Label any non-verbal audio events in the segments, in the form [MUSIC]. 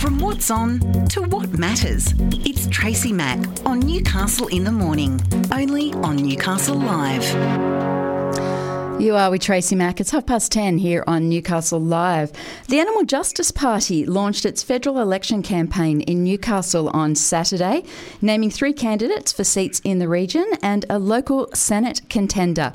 From what's on to what matters, it's Tracy Mack on Newcastle in the Morning, only on Newcastle Live. You are with Tracy Mack. It's half past 10 here on Newcastle Live. The Animal Justice Party launched its federal election campaign in Newcastle on Saturday, naming three candidates for seats in the region and a local Senate contender.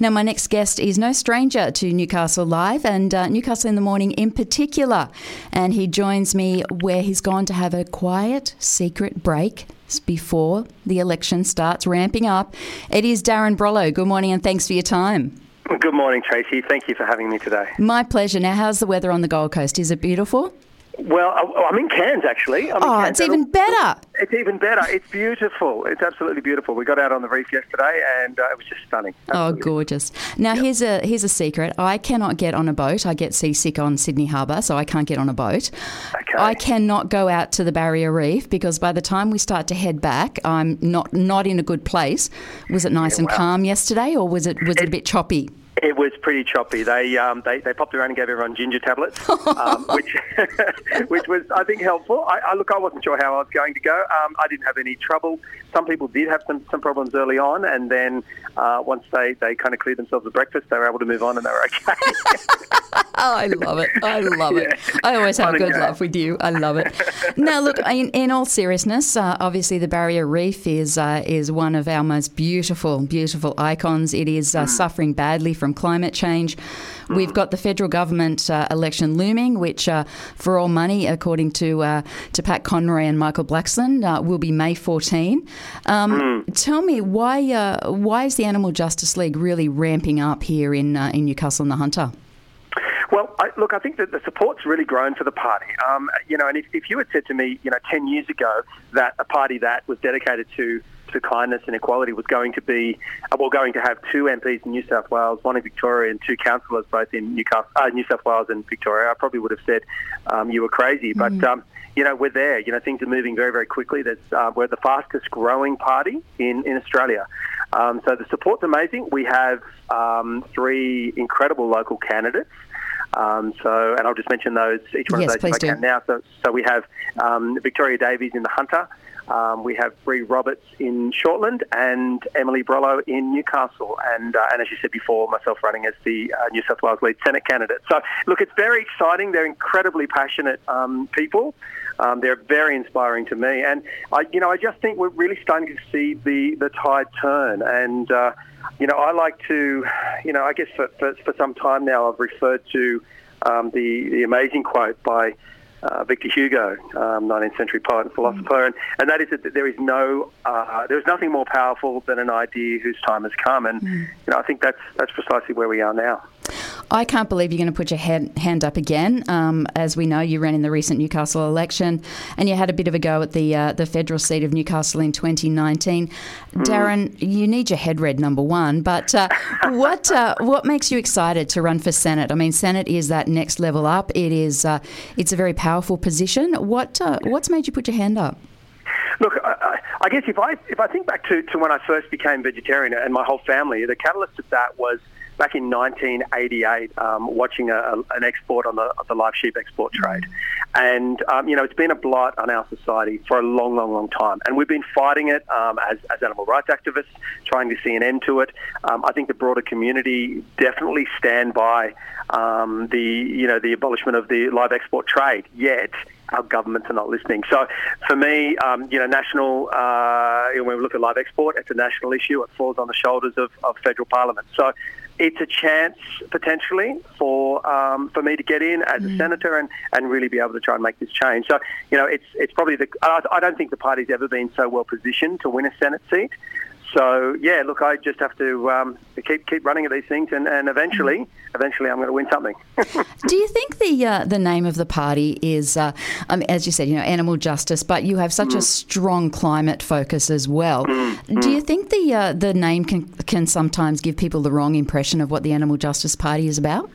Now, my next guest is no stranger to Newcastle Live and uh, Newcastle in the Morning in particular. And he joins me where he's gone to have a quiet, secret break before the election starts ramping up. It is Darren Brollo. Good morning and thanks for your time. [LAUGHS] Good morning, Tracy. Thank you for having me today. My pleasure. Now, how's the weather on the Gold Coast? Is it beautiful? Well, I'm in Cairns actually. I'm oh, it's even better. It's even better. It's beautiful. It's absolutely beautiful. We got out on the reef yesterday, and uh, it was just stunning. Oh, absolutely. Oh, gorgeous! Now yep. here's a here's a secret. I cannot get on a boat. I get seasick on Sydney Harbour, so I can't get on a boat. Okay. I cannot go out to the Barrier Reef because by the time we start to head back, I'm not not in a good place. Was it nice yeah, and calm yesterday, or was it was it, it a bit choppy? It was pretty choppy. They um, they, they popped around and gave everyone ginger tablets, [LAUGHS] um, which [LAUGHS] which was I think helpful. I, I, look, I wasn't sure how I was going to go. Um, I didn't have any trouble. Some people did have some, some problems early on, and then uh, once they, they kind of cleared themselves of breakfast, they were able to move on and they were okay. [LAUGHS] oh, I love it. I love yeah. it. I always have good laugh with you. I love it. now, look, in, in all seriousness, uh, obviously the Barrier Reef is uh, is one of our most beautiful, beautiful icons. It is uh, mm. suffering badly from climate change. We've got the federal government uh, election looming, which, uh, for all money, according to uh, to Pat Conroy and Michael Blaxland, uh, will be May 14. Um, mm. Tell me why uh, why is the Animal Justice League really ramping up here in uh, in Newcastle and the Hunter? Well, I, look, I think that the support's really grown for the party. Um, you know, and if, if you had said to me, you know, 10 years ago that a party that was dedicated to to kindness and equality was going to be, uh, well, going to have two MPs in New South Wales, one in Victoria, and two councillors both in Newcastle, uh, New South Wales and Victoria. I probably would have said um, you were crazy, but mm. um, you know we're there. You know things are moving very, very quickly. That's uh, we're the fastest growing party in in Australia. Um, so the support's amazing. We have um, three incredible local candidates. Um, so, and I'll just mention those each one yes, of those if I can now. So, so we have um, Victoria Davies in the Hunter. Um, we have Bree Roberts in Shortland and Emily Brollo in Newcastle. And, uh, and as you said before, myself running as the uh, New South Wales lead Senate candidate. So, look, it's very exciting. They're incredibly passionate um, people. Um, they're very inspiring to me. And, I, you know, I just think we're really starting to see the, the tide turn. And, uh, you know, I like to, you know, I guess for, for, for some time now I've referred to um, the, the amazing quote by uh, Victor Hugo, um, 19th century poet and philosopher, and, and that is that there is no, uh, there is nothing more powerful than an idea whose time has come, and mm. you know I think that's that's precisely where we are now. I can't believe you're going to put your hand, hand up again. Um, as we know, you ran in the recent Newcastle election, and you had a bit of a go at the uh, the federal seat of Newcastle in 2019. Mm. Darren, you need your head read, number one. But uh, [LAUGHS] what uh, what makes you excited to run for Senate? I mean, Senate is that next level up. It is uh, it's a very powerful position. What uh, what's made you put your hand up? Look, I, I guess if I if I think back to, to when I first became vegetarian and my whole family, the catalyst of that was back in 1988 um, watching a, an export on the, the live sheep export trade. And, um, you know, it's been a blight on our society for a long, long, long time. And we've been fighting it um, as, as animal rights activists, trying to see an end to it. Um, I think the broader community definitely stand by um, the, you know, the abolishment of the live export trade. Yet, our governments are not listening. So for me, um, you know, national, uh, when we look at live export, it's a national issue. It falls on the shoulders of, of federal parliament. So it's a chance potentially for um, for me to get in as a mm. senator and, and really be able to try and make this change. So you know, it's it's probably the I, I don't think the party's ever been so well positioned to win a Senate seat. So yeah, look, I just have to um, keep keep running at these things, and, and eventually, eventually, I'm going to win something. [LAUGHS] Do you think the uh, the name of the party is, uh, um, as you said, you know, animal justice, but you have such mm. a strong climate focus as well? Mm. Do you think the uh, the name can can sometimes give people the wrong impression of what the Animal Justice Party is about?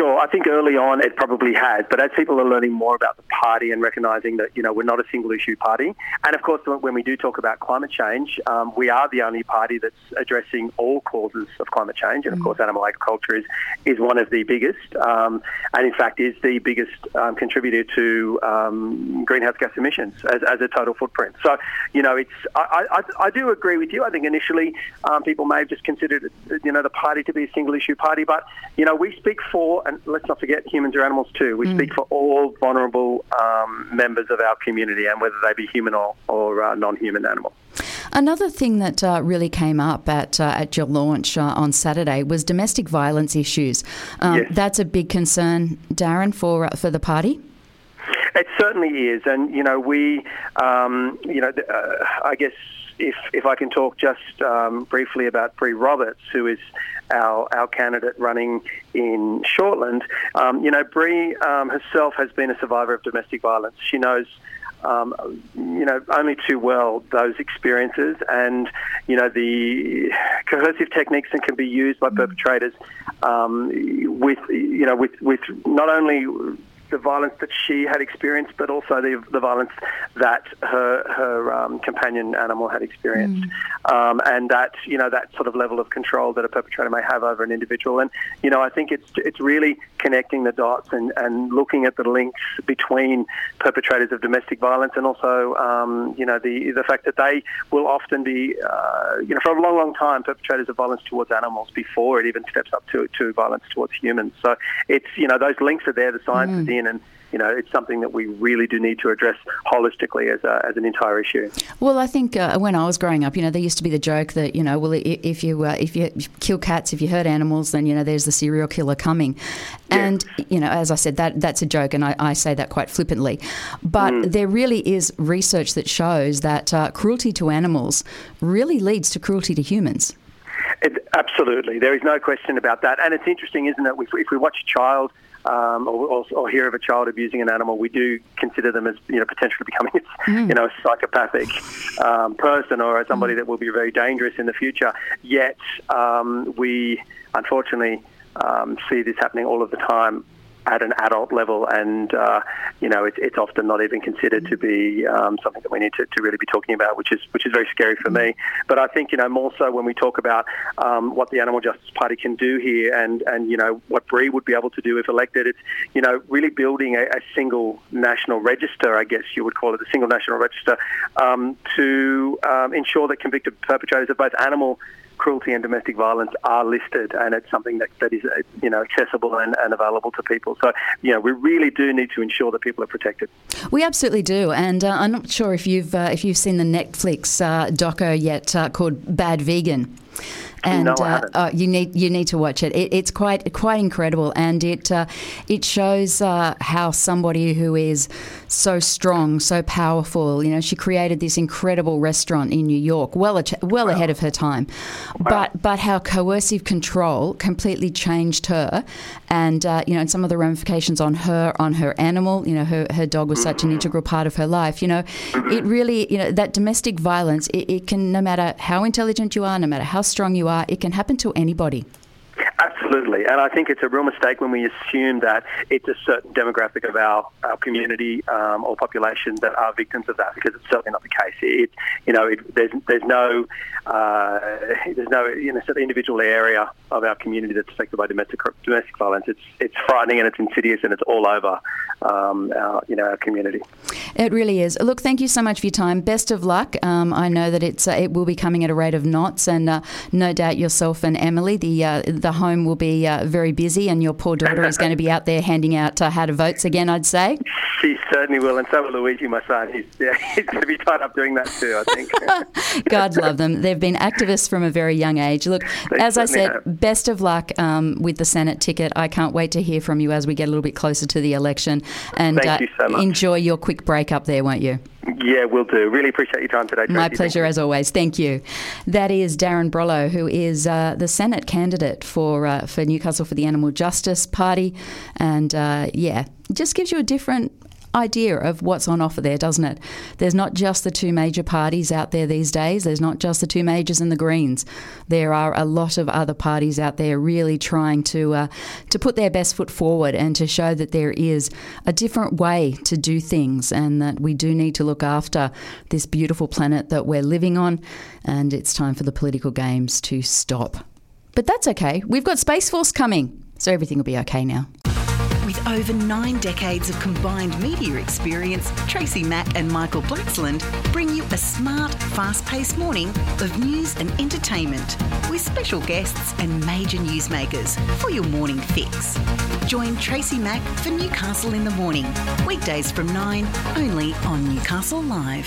Sure. I think early on it probably has, but as people are learning more about the party and recognising that you know we're not a single issue party, and of course when we do talk about climate change, um, we are the only party that's addressing all causes of climate change, and of mm. course animal agriculture is is one of the biggest, um, and in fact is the biggest um, contributor to um, greenhouse gas emissions as, as, a total footprint. So you know it's I, I, I do agree with you. I think initially um, people may have just considered you know the party to be a single issue party, but you know we speak for and let's not forget humans are animals too. We mm. speak for all vulnerable um, members of our community, and whether they be human or, or uh, non-human animal. Another thing that uh, really came up at uh, at your launch uh, on Saturday was domestic violence issues. Um, yes. That's a big concern, Darren, for uh, for the party. It certainly is, and you know we, um, you know, uh, I guess if if I can talk just um, briefly about Bree Roberts, who is our our candidate running in Shortland, um, you know, Bree um, herself has been a survivor of domestic violence. She knows. Um, you know, only too well those experiences, and you know the coercive techniques that can be used by perpetrators um, with you know with with not only the violence that she had experienced, but also the, the violence that her her um, companion animal had experienced, mm. um, and that you know that sort of level of control that a perpetrator may have over an individual. And you know, I think it's it's really connecting the dots and, and looking at the links between perpetrators of domestic violence and also um, you know the the fact that they will often be uh, you know for a long long time perpetrators of violence towards animals before it even steps up to to violence towards humans. So it's you know those links are there, the science mm. is in in, and you know, it's something that we really do need to address holistically as, a, as an entire issue. Well, I think uh, when I was growing up, you know, there used to be the joke that you know, well, if you uh, if you kill cats, if you hurt animals, then you know, there's the serial killer coming. And you know, as I said, that that's a joke, and I, I say that quite flippantly. But mm. there really is research that shows that uh, cruelty to animals really leads to cruelty to humans. It, absolutely, there is no question about that. And it's interesting, isn't it? If, if we watch a child um, or, or, or, hear of a child abusing an animal, we do consider them as you know potentially [LAUGHS] becoming mm. you know a psychopathic um, person or somebody mm. that will be very dangerous in the future. Yet um, we unfortunately um, see this happening all of the time at an adult level, and uh, you know it, it's often not even considered to be um, something that we need to, to, really be talking about, which is which is very scary for me. But I think you know more so when we talk about um, what the Animal Justice Party can do here, and and you know what Bree would be able to do if elected. It's you know really building a, a single national register, I guess you would call it, a single national register, um, to um, ensure that convicted perpetrators of both animal cruelty and domestic violence are listed, and it's something that, that is you know accessible and, and available to people. So you know we really do need to ensure that people are protected. We absolutely do, and uh, I'm not sure if you've uh, if you've seen the Netflix uh, doco yet uh, called Bad Vegan and no, uh, uh, you need you need to watch it. it it's quite quite incredible, and it uh, it shows uh, how somebody who is so strong, so powerful. You know, she created this incredible restaurant in New York, well well wow. ahead of her time, wow. but but how coercive control completely changed her, and uh, you know, and some of the ramifications on her on her animal. You know, her her dog was such an integral part of her life. You know, it really you know that domestic violence. It, it can no matter how intelligent you are, no matter how strong you are, it can happen to anybody. Absolutely, and I think it's a real mistake when we assume that it's a certain demographic of our, our community um, or population that are victims of that, because it's certainly not the case. It, you know, it, there's there's no uh, [LAUGHS] there's no you know sort of individual area of our community that's affected by domestic domestic violence. It's it's frightening and it's insidious and it's all over um, our you know our community. It really is. Look, thank you so much for your time. Best of luck. Um, I know that it's uh, it will be coming at a rate of knots, and uh, no doubt yourself and Emily, the uh, the home will be uh, very busy, and your poor daughter is going to be out there handing out uh, how to votes again. I'd say. She certainly will, and so will Luigi, my son. He's yeah, [LAUGHS] he's going to be tied up doing that too. I think. [LAUGHS] God love them. They've been activists from a very young age. Look, they as I said, have. best of luck um, with the Senate ticket. I can't wait to hear from you as we get a little bit closer to the election. And uh, you so enjoy your quick break up there, won't you? Yeah, we'll do. Really appreciate your time today. Tracy. My pleasure, as always. Thank you. That is Darren Brollo, who is uh, the Senate candidate for uh, for Newcastle for the Animal Justice Party, and uh, yeah, just gives you a different idea of what's on offer there, doesn't it? There's not just the two major parties out there these days, there's not just the two majors and the Greens. There are a lot of other parties out there really trying to, uh, to put their best foot forward and to show that there is a different way to do things and that we do need to look after this beautiful planet that we're living on. And it's time for the political games to stop. But that's okay. We've got Space Force coming, so everything will be okay now. With over nine decades of combined media experience, Tracy Mack and Michael Blaxland bring you a smart, fast paced morning of news and entertainment with special guests and major newsmakers for your morning fix. Join Tracy Mack for Newcastle in the Morning, weekdays from 9, only on Newcastle Live.